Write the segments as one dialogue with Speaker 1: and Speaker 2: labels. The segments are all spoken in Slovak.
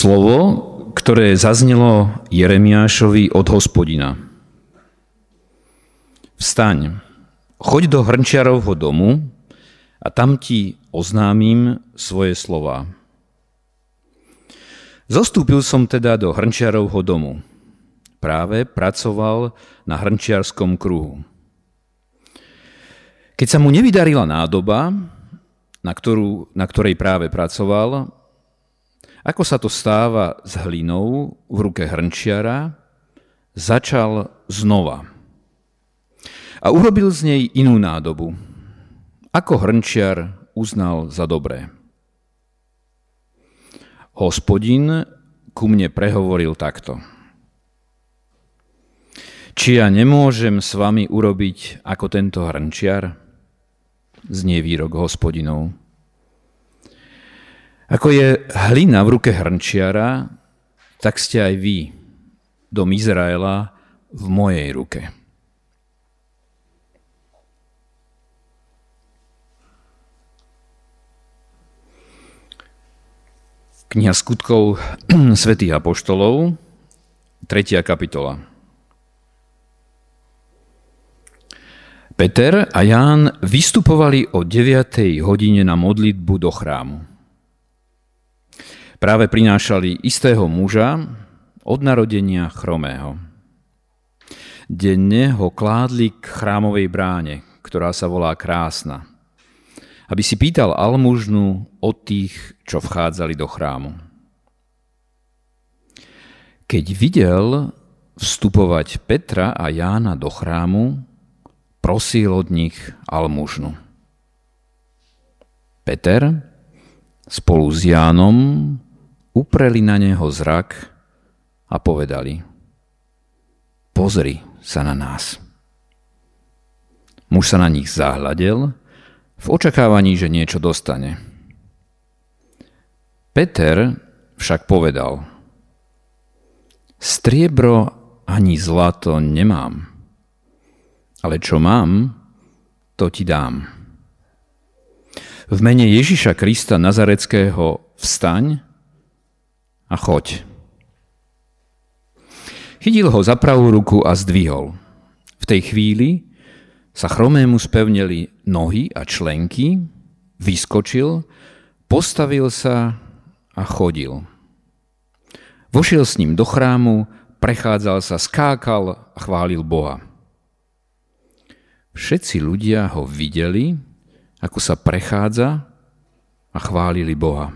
Speaker 1: Slovo, ktoré zaznelo Jeremiášovi od hospodina. Vstaň, choď do hrnčiarovho domu a tam ti oznámim svoje slova. Zostúpil som teda do hrnčiarovho domu. Práve pracoval na hrnčiarskom kruhu. Keď sa mu nevydarila nádoba, na, ktorú, na ktorej práve pracoval, ako sa to stáva s hlinou v ruke hrnčiara, začal znova. A urobil z nej inú nádobu, ako hrnčiar uznal za dobré. Hospodin ku mne prehovoril takto. Či ja nemôžem s vami urobiť ako tento hrnčiar? Znie výrok hospodinov. Ako je hlina v ruke hrnčiara, tak ste aj vy, dom Izraela, v mojej ruke. Kniha skutkov svätých apoštolov, 3. kapitola. Peter a Ján vystupovali o 9. hodine na modlitbu do chrámu. Práve prinášali istého muža od narodenia chromého. Denne ho kládli k chrámovej bráne, ktorá sa volá Krásna, aby si pýtal almužnu od tých, čo vchádzali do chrámu. Keď videl vstupovať Petra a Jána do chrámu, prosil od nich almužnu. Peter spolu s Jánom upreli na neho zrak a povedali, pozri sa na nás. Muž sa na nich zahľadel v očakávaní, že niečo dostane. Peter však povedal, striebro ani zlato nemám, ale čo mám, to ti dám. V mene Ježiša Krista Nazareckého vstaň a choď. Chytil ho za pravú ruku a zdvihol. V tej chvíli sa chromému spevneli nohy a členky, vyskočil, postavil sa a chodil. Vošiel s ním do chrámu, prechádzal sa, skákal a chválil Boha. Všetci ľudia ho videli, ako sa prechádza a chválili Boha.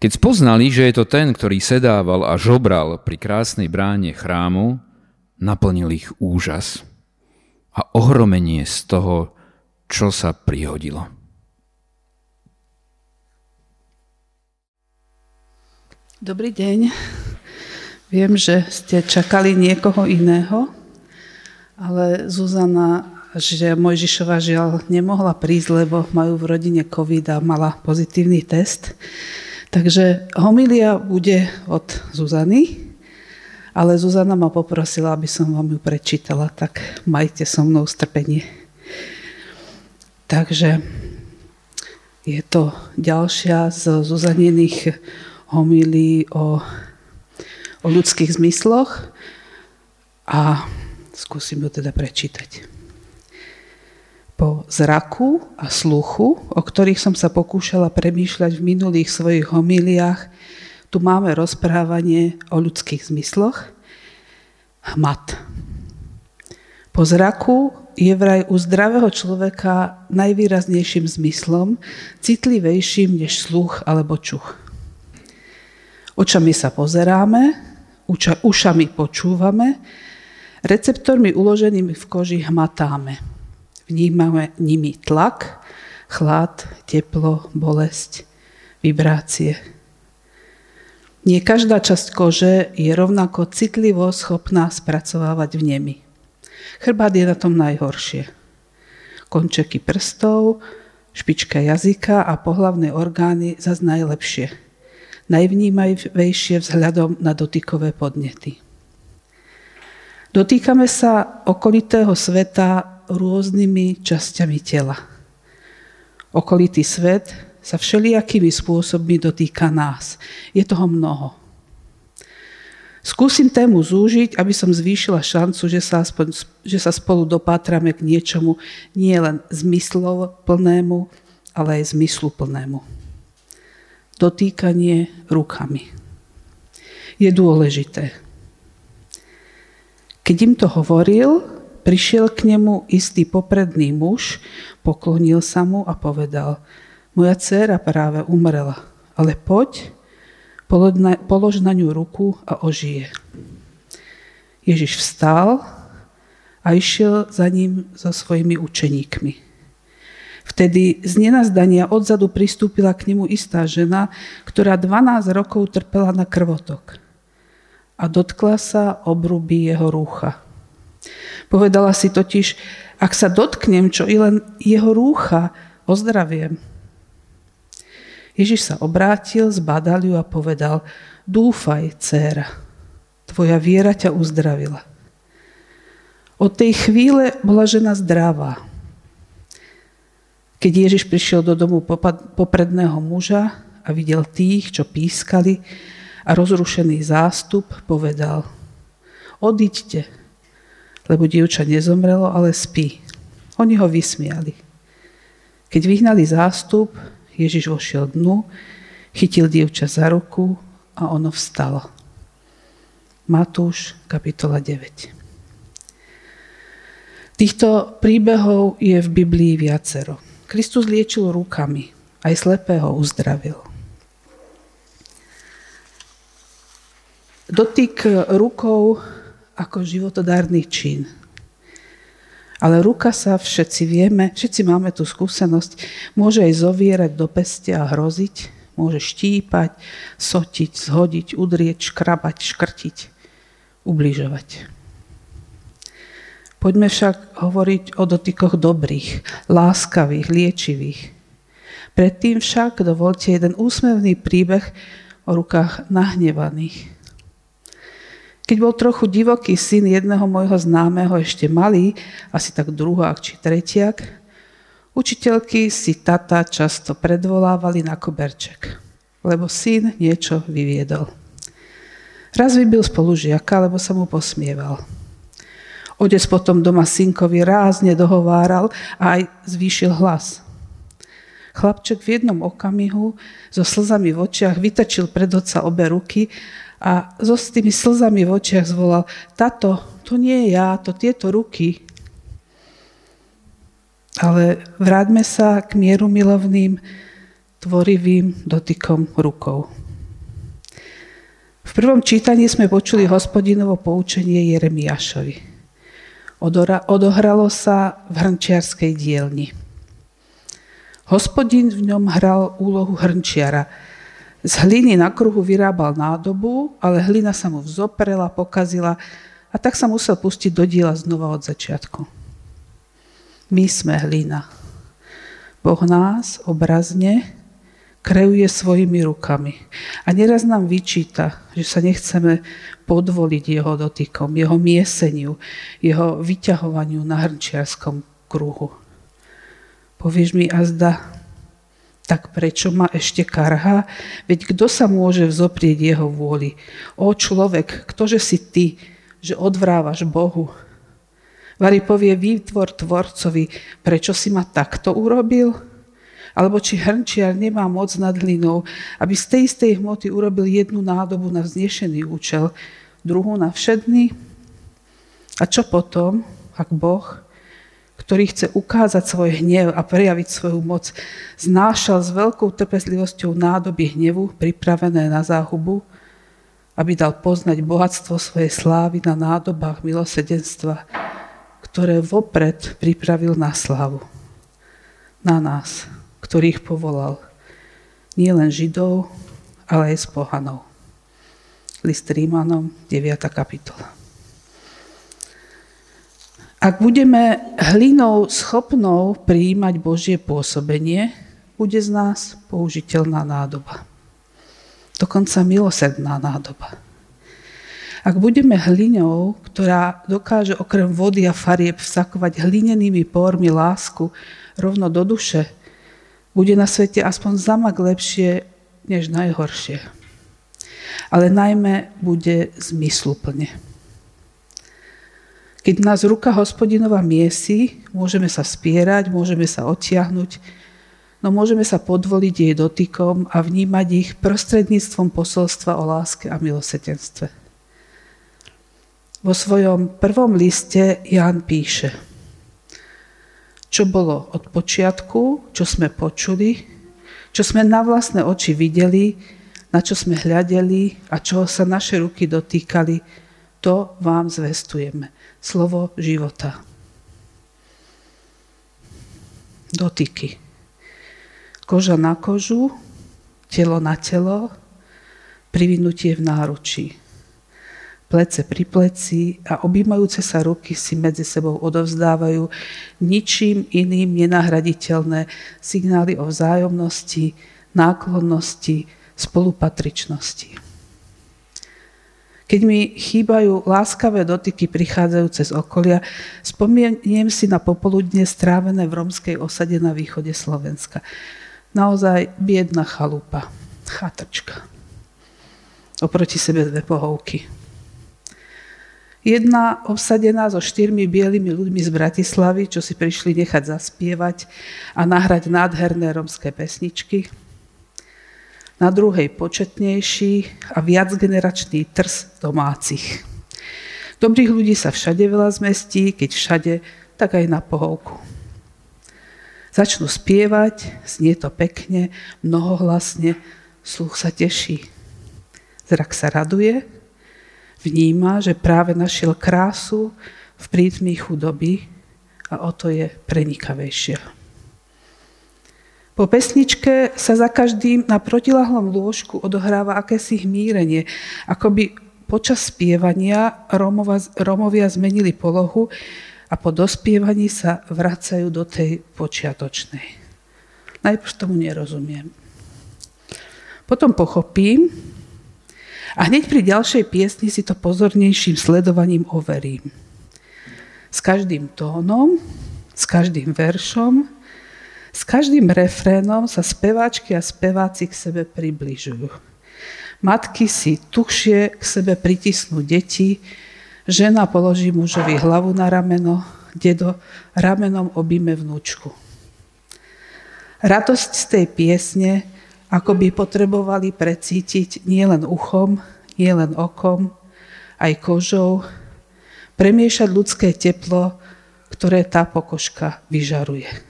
Speaker 1: Keď spoznali, že je to ten, ktorý sedával a žobral pri krásnej bráne chrámu, naplnil ich úžas a ohromenie z toho, čo sa prihodilo.
Speaker 2: Dobrý deň. Viem, že ste čakali niekoho iného, ale Zuzana, že Mojžišova žiaľ nemohla prísť, lebo majú v rodine COVID a mala pozitívny test. Takže homilia bude od Zuzany, ale Zuzana ma poprosila, aby som vám ju prečítala, tak majte so mnou strpenie. Takže je to ďalšia z Zuzanených homilí o, o ľudských zmysloch a skúsim ju teda prečítať po zraku a sluchu, o ktorých som sa pokúšala premýšľať v minulých svojich homíliách, tu máme rozprávanie o ľudských zmysloch. Hmat. Po zraku je vraj u zdravého človeka najvýraznejším zmyslom, citlivejším než sluch alebo čuch. Očami sa pozeráme, uša, ušami počúvame, receptormi uloženými v koži hmatáme. Vnímame nimi tlak, chlad, teplo, bolesť, vibrácie. Nie každá časť kože je rovnako citlivo schopná spracovávať vnemy. Chrbát je na tom najhoršie. Končeky prstov, špička jazyka a pohlavné orgány zase najlepšie. Najvnímavejšie vzhľadom na dotykové podnety. Dotýkame sa okolitého sveta rôznymi časťami tela. Okolitý svet sa všelijakými spôsobmi dotýka nás. Je toho mnoho. Skúsim tému zúžiť, aby som zvýšila šancu, že sa, aspoň, že sa spolu dopátrame k niečomu nie len zmyslov plnému, ale aj zmyslu plnému. Dotýkanie rukami. Je dôležité. Keď im to hovoril, prišiel k nemu istý popredný muž, poklonil sa mu a povedal, moja dcéra práve umrela, ale poď, polož na ňu ruku a ožije. Ježiš vstal a išiel za ním so svojimi učeníkmi. Vtedy z nenazdania odzadu pristúpila k nemu istá žena, ktorá 12 rokov trpela na krvotok a dotkla sa obruby jeho rúcha. Povedala si totiž, ak sa dotknem čo i len jeho rúcha, ozdraviem. Ježiš sa obrátil, zbadal ju a povedal, dúfaj, dcéra, tvoja viera ťa uzdravila. Od tej chvíle bola žena zdravá. Keď Ježiš prišiel do domu popredného muža a videl tých, čo pískali a rozrušený zástup, povedal, odiďte, lebo dievča nezomrelo, ale spí. Oni ho vysmiali. Keď vyhnali zástup, Ježiš vošiel dnu, chytil dievča za ruku a ono vstalo. Matúš, kapitola 9. Týchto príbehov je v Biblii viacero. Kristus liečil rukami, aj slepého uzdravil. Dotyk rukou ako životodárny čin – ale ruka sa, všetci vieme, všetci máme tú skúsenosť, môže aj zovierať do pestia a hroziť, môže štípať, sotiť, zhodiť, udrieť, škrabať, škrtiť, ubližovať. Poďme však hovoriť o dotykoch dobrých, láskavých, liečivých. Predtým však dovolte jeden úsmevný príbeh o rukách nahnevaných. Keď bol trochu divoký syn jedného môjho známeho, ešte malý, asi tak druhák či tretiak, učiteľky si tata často predvolávali na koberček, lebo syn niečo vyviedol. Raz vybil spolužiaka, lebo sa mu posmieval. Otec potom doma synkovi rázne dohováral a aj zvýšil hlas. Chlapček v jednom okamihu so slzami v očiach vytačil pred oca obe ruky a so s tými slzami v očiach zvolal, tato, to nie je ja, to tieto ruky. Ale vráťme sa k mieru milovným, tvorivým dotykom rukou. V prvom čítaní sme počuli hospodinovo poučenie Jeremiášovi. Odohralo sa v hrnčiarskej dielni. Hospodin v ňom hral úlohu hrnčiara – z hliny na kruhu vyrábal nádobu, ale hlina sa mu vzoprela, pokazila a tak sa musel pustiť do diela znova od začiatku. My sme hlina. Boh nás obrazne kreuje svojimi rukami. A neraz nám vyčíta, že sa nechceme podvoliť jeho dotykom, jeho mieseniu, jeho vyťahovaniu na hrnčiarskom kruhu. Povieš mi, azda, tak prečo ma ešte karhá? Veď kto sa môže vzoprieť jeho vôli? O človek, ktože si ty, že odvrávaš Bohu? Vary povie výtvor tvorcovi, prečo si ma takto urobil? Alebo či hrnčiar nemá moc nad hlinou, aby z tej istej hmoty urobil jednu nádobu na vznešený účel, druhú na všedný? A čo potom, ak Boh ktorý chce ukázať svoj hnev a prejaviť svoju moc, znášal s veľkou trpezlivosťou nádoby hnevu pripravené na záhubu, aby dal poznať bohatstvo svojej slávy na nádobách milosedenstva, ktoré vopred pripravil na slavu. Na nás, ktorých povolal. Nie len Židov, ale aj s pohanou. List Rímanom, 9. kapitola. Ak budeme hlinou schopnou prijímať Božie pôsobenie, bude z nás použiteľná nádoba. Dokonca milosrdná nádoba. Ak budeme hlinou, ktorá dokáže okrem vody a farieb vsakovať hlinenými pórmi lásku rovno do duše, bude na svete aspoň zamak lepšie než najhoršie. Ale najmä bude zmysluplne. Keď nás ruka hospodinova miesi, môžeme sa spierať, môžeme sa odtiahnuť, no môžeme sa podvoliť jej dotykom a vnímať ich prostredníctvom posolstva o láske a milosetenstve. Vo svojom prvom liste Ján píše, čo bolo od počiatku, čo sme počuli, čo sme na vlastné oči videli, na čo sme hľadeli a čo sa naše ruky dotýkali, to vám zvestujeme. Slovo života. Dotyky. Koža na kožu, telo na telo, privinutie v náručí plece pri pleci a objímajúce sa ruky si medzi sebou odovzdávajú ničím iným nenahraditeľné signály o vzájomnosti, náklonnosti, spolupatričnosti. Keď mi chýbajú láskavé dotyky prichádzajúce z okolia, spomeniem si na popoludne strávené v romskej osade na východe Slovenska. Naozaj biedna chalupa, chatrčka. Oproti sebe dve pohovky Jedna obsadená so štyrmi bielými ľuďmi z Bratislavy, čo si prišli nechať zaspievať a nahrať nádherné romské pesničky. Na druhej početnejší a viacgeneračný trs domácich. Dobrých ľudí sa všade veľa zmestí, keď všade, tak aj na pohovku. Začnú spievať, znie to pekne, mnohohlasne, sluch sa teší. Zrak sa raduje, vníma, že práve našiel krásu v prítmi chudoby a o to je prenikavejšia. Po pesničke sa za každým na protilahlom lôžku odohráva akési hmírenie, ako by počas spievania Romova, Romovia zmenili polohu a po dospievaní sa vracajú do tej počiatočnej. Najprv tomu nerozumiem. Potom pochopím, a hneď pri ďalšej piesni si to pozornejším sledovaním overím. S každým tónom, s každým veršom, s každým refrénom sa speváčky a speváci k sebe približujú. Matky si tuchšie k sebe pritisnú deti, žena položí mužovi hlavu na rameno, dedo ramenom objíme vnúčku. Radosť z tej piesne ako by potrebovali precítiť nielen uchom, nielen okom, aj kožou, premiešať ľudské teplo, ktoré tá pokožka vyžaruje.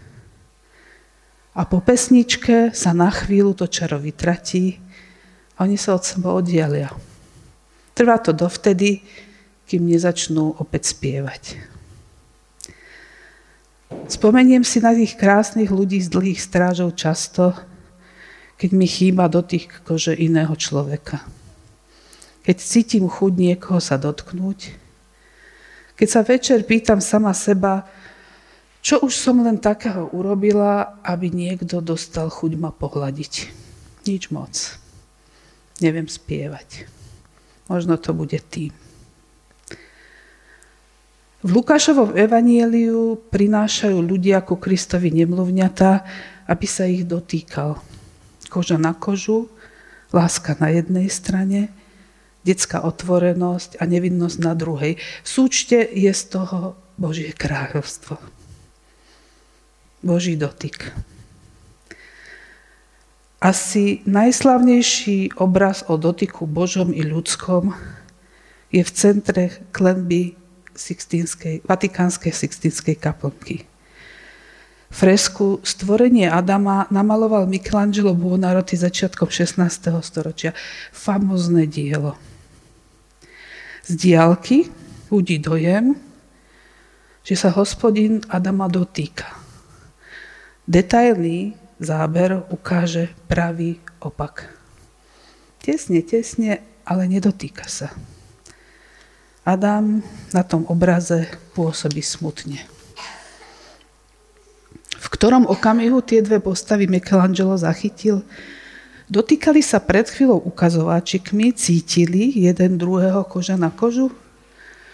Speaker 2: A po pesničke sa na chvíľu to čaro vytratí a oni sa od seba oddialia. Trvá to dovtedy, kým nezačnú opäť spievať. Spomeniem si na tých krásnych ľudí z dlhých strážov často, keď mi chýba dotyk kože iného človeka. Keď cítim chuť niekoho sa dotknúť. Keď sa večer pýtam sama seba, čo už som len takého urobila, aby niekto dostal chuť ma pohľadiť. Nič moc. Neviem spievať. Možno to bude tým. V Lukášovom evanieliu prinášajú ľudia ku Kristovi nemluvňatá, aby sa ich dotýkal koža na kožu, láska na jednej strane, detská otvorenosť a nevinnosť na druhej. Súčte je z toho Božie kráľovstvo. Boží dotyk. Asi najslavnejší obraz o dotyku Božom i ľudskom je v centre klenby Vatikánskej Sixtínskej kaplnky. Fresku Stvorenie Adama namaloval Michelangelo Buonarroti začiatkom 16. storočia. Famozné dielo. Z diálky budí dojem, že sa hospodin Adama dotýka. Detailný záber ukáže pravý opak. Tesne, tesne, ale nedotýka sa. Adam na tom obraze pôsobí smutne v ktorom okamihu tie dve postavy Michelangelo zachytil. Dotýkali sa pred chvíľou ukazováčikmi, cítili jeden druhého koža na kožu,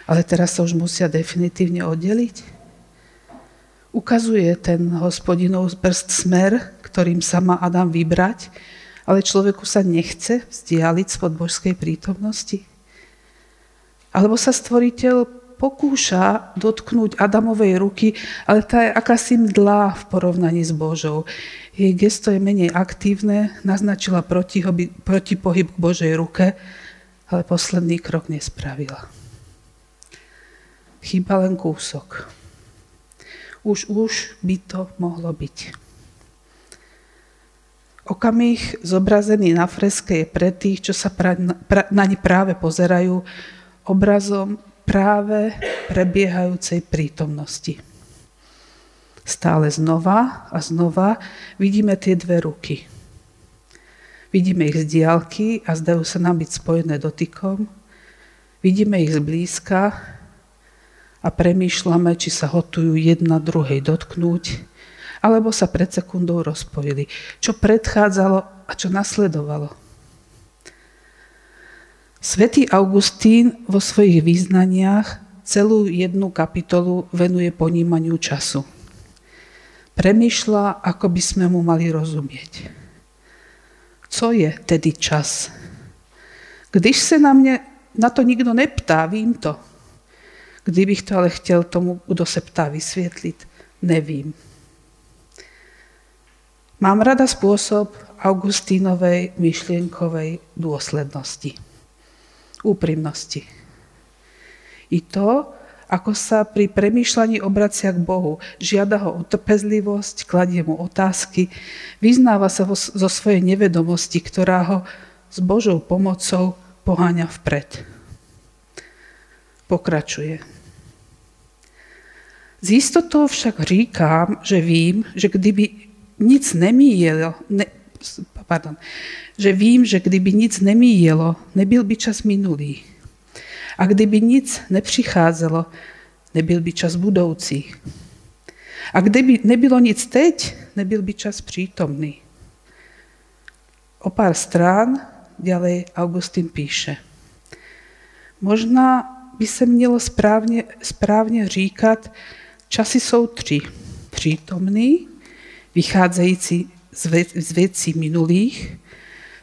Speaker 2: ale teraz sa už musia definitívne oddeliť. Ukazuje ten hospodinov prst smer ktorým sa má Adam vybrať, ale človeku sa nechce vzdialiť spod božskej prítomnosti? Alebo sa stvoriteľ pokúša dotknúť Adamovej ruky, ale tá je akási mdlá v porovnaní s Božou. Jej gesto je menej aktívne, naznačila protipohyb k Božej ruke, ale posledný krok nespravila. Chýba len kúsok. Už, už by to mohlo byť. Okamih zobrazený na freske je pre tých, čo sa pra, pra, na ne práve pozerajú, obrazom práve prebiehajúcej prítomnosti. Stále znova a znova vidíme tie dve ruky. Vidíme ich z diálky a zdajú sa nám byť spojené dotykom. Vidíme ich zblízka a premýšľame, či sa hotujú jedna druhej dotknúť, alebo sa pred sekundou rozpojili. Čo predchádzalo a čo nasledovalo. Svetý Augustín vo svojich význaniach celú jednu kapitolu venuje ponímaniu času. Premýšľa, ako by sme mu mali rozumieť. Co je tedy čas? Když se na mne na to nikto neptá, vím to. Kdybych to ale chtěl tomu, kdo se ptá, vysvětlit, nevím. Mám rada spôsob Augustínovej myšlienkovej dôslednosti úprimnosti. I to, ako sa pri premýšľaní obracia k Bohu, žiada ho o trpezlivosť, kladie mu otázky, vyznáva sa zo svojej nevedomosti, ktorá ho s Božou pomocou poháňa vpred. Pokračuje. Z istotou však říkám, že vím, že kdyby nic nemíjelo, ne, pardon, že vím, že kdyby nic nemíjelo, nebyl by čas minulý. A kdyby nic nepřicházelo, nebyl by čas budoucí. A kdyby nebylo nic teď, nebyl by čas přítomný. O pár strán ďalej Augustín píše. Možná by se mělo správně, správně říkat, časy jsou tři. Přítomný, vycházející z věcí minulých,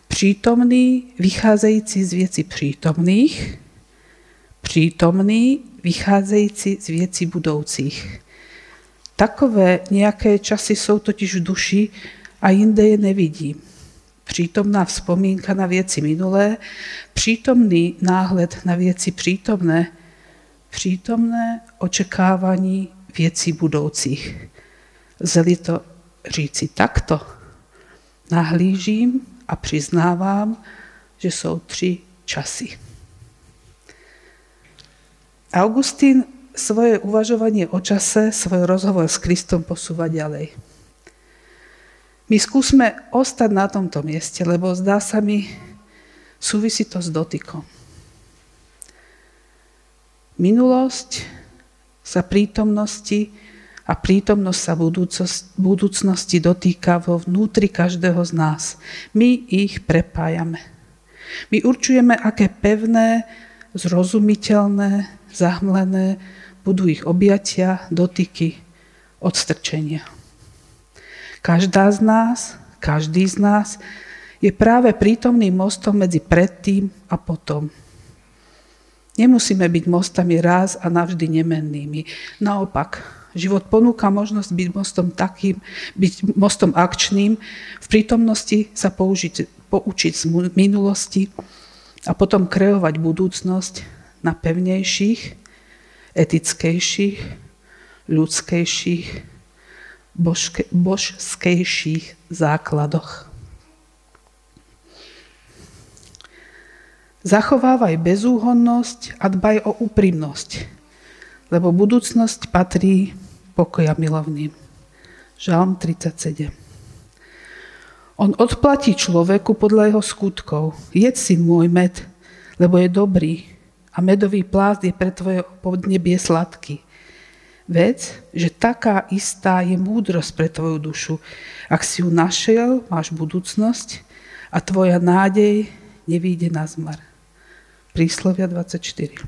Speaker 2: přítomný, vycházející z věcí přítomných, přítomný, vycházející z věcí budoucích. Takové nějaké časy jsou totiž v duši a jinde je nevidím. Přítomná vzpomínka na věci minulé, přítomný náhled na věci přítomné, přítomné očekávání věcí budoucích. Zeli to říci takto, nahlížím a přiznávám, že jsou tři časy. Augustín svoje uvažovanie o čase, svoj rozhovor s Kristom posúva ďalej. My skúsme ostať na tomto mieste, lebo zdá sa mi, súvisí to s dotykom. Minulosť sa prítomnosti a prítomnosť sa budúcnosti dotýka vo vnútri každého z nás. My ich prepájame. My určujeme, aké pevné, zrozumiteľné, zahmlené budú ich objatia, dotyky, odstrčenia. Každá z nás, každý z nás je práve prítomným mostom medzi predtým a potom. Nemusíme byť mostami raz a navždy nemennými. Naopak, Život ponúka možnosť byť mostom takým, byť mostom akčným, v prítomnosti sa použiť, poučiť z minulosti a potom kreovať budúcnosť na pevnejších, etickejších, ľudskejších, božke, božskejších základoch. Zachovávaj bezúhonnosť a dbaj o úprimnosť, lebo budúcnosť patrí pokoja milovným. Žalm 37. On odplatí človeku podľa jeho skutkov. Jedz si môj med, lebo je dobrý a medový plást je pre tvoje podnebie sladký. Vec, že taká istá je múdrosť pre tvoju dušu. Ak si ju našiel, máš budúcnosť a tvoja nádej nevíde na zmar. Príslovia 24.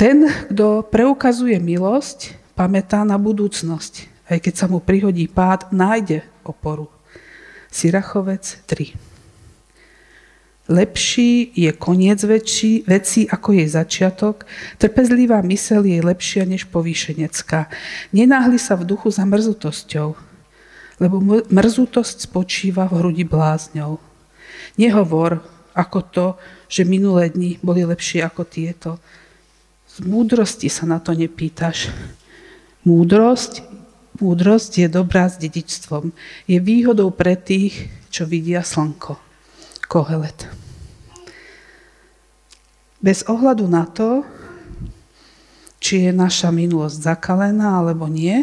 Speaker 2: Ten, kto preukazuje milosť, pamätá na budúcnosť Aj keď sa mu prihodí pád, nájde oporu. Sirachovec 3. Lepší je koniec väčší, veci ako jej začiatok, trpezlivá mysel je lepšia než povýšenecká. Nenáhli sa v duchu za mrzutosťou, lebo mrzutosť spočíva v hrudi blázňov. Nehovor ako to, že minulé dni boli lepšie ako tieto. Z múdrosti sa na to nepýtaš. Múdrosť, múdrosť je dobrá s dedičstvom. Je výhodou pre tých, čo vidia slnko. Kohelet. Bez ohľadu na to, či je naša minulosť zakalená alebo nie,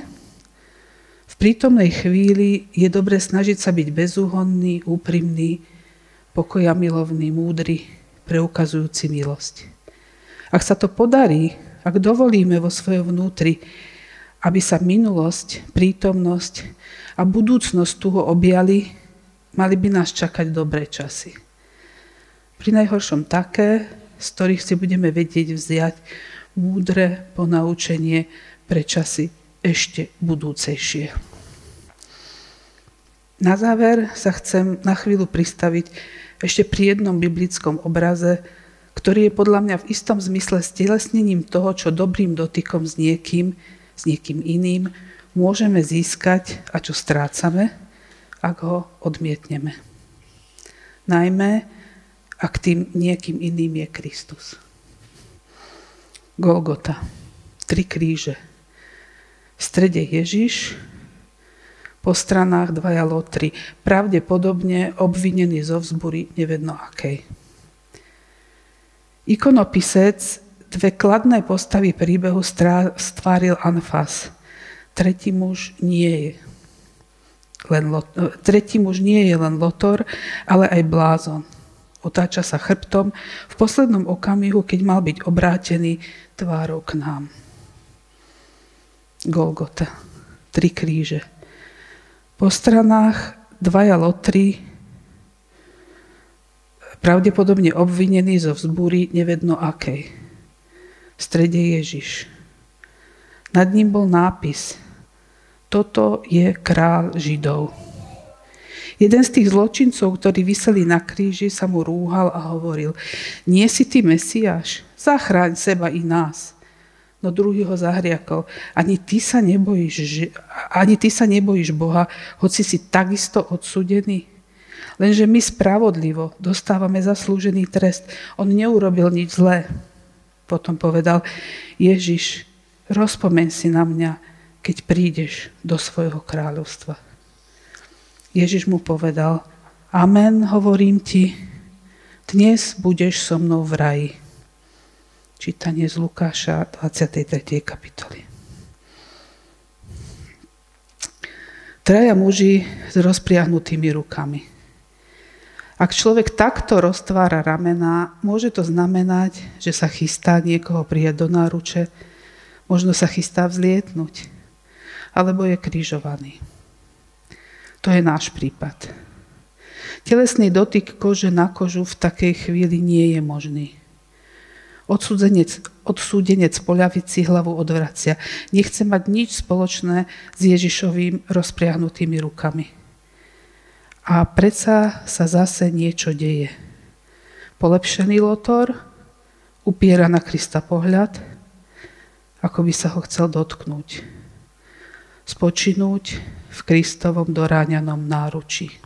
Speaker 2: v prítomnej chvíli je dobre snažiť sa byť bezúhonný, úprimný, pokoja milovný, múdry, preukazujúci milosť. Ak sa to podarí, ak dovolíme vo svojom vnútri, aby sa minulosť, prítomnosť a budúcnosť tu objali, mali by nás čakať dobré časy. Pri najhoršom také, z ktorých si budeme vedieť vziať múdre ponaučenie pre časy ešte budúcejšie. Na záver sa chcem na chvíľu pristaviť ešte pri jednom biblickom obraze, ktorý je podľa mňa v istom zmysle stelesnením toho, čo dobrým dotykom s niekým, s niekým iným môžeme získať a čo strácame, ak ho odmietneme. Najmä, ak tým niekým iným je Kristus. Golgota. Tri kríže. V strede Ježiš, po stranách dvaja lotry, pravdepodobne obvinený zo vzbury nevedno akej. Ikonopisec dve kladné postavy príbehu stváril Anfas. Tretí muž nie je len lot, tretí muž nie je len lotor, ale aj blázon. Otáča sa chrbtom v poslednom okamihu, keď mal byť obrátený tvárou k nám. Golgota. Tri kríže. Po stranách dvaja lotry, pravdepodobne obvinený zo vzbúry nevedno akej. V strede Ježiš. Nad ním bol nápis – toto je král Židov. Jeden z tých zločincov, ktorí vyseli na kríži, sa mu rúhal a hovoril, nie si ty Mesiáš, zachráň seba i nás. No druhý ho zahriakol, ani ty sa nebojíš, ani ty sa nebojíš Boha, hoci si takisto odsudený. Lenže my spravodlivo dostávame zaslúžený trest. On neurobil nič zlé. Potom povedal, Ježiš, rozpomeň si na mňa, keď prídeš do svojho kráľovstva. Ježiš mu povedal, Amen, hovorím ti, dnes budeš so mnou v raji. Čítanie z Lukáša 23. kapitoly. Traja muži s rozpriahnutými rukami. Ak človek takto roztvára ramena, môže to znamenať, že sa chystá niekoho prijať do náruče, možno sa chystá vzlietnúť alebo je krížovaný. To je náš prípad. Telesný dotyk kože na kožu v takej chvíli nie je možný. Odsúdenec, odsúdenec poľavici hlavu odvracia. Nechce mať nič spoločné s Ježišovým rozpriahnutými rukami. A predsa sa zase niečo deje. Polepšený lotor upiera na Krista pohľad, ako by sa ho chcel dotknúť spočinúť v Kristovom doráňanom náručí.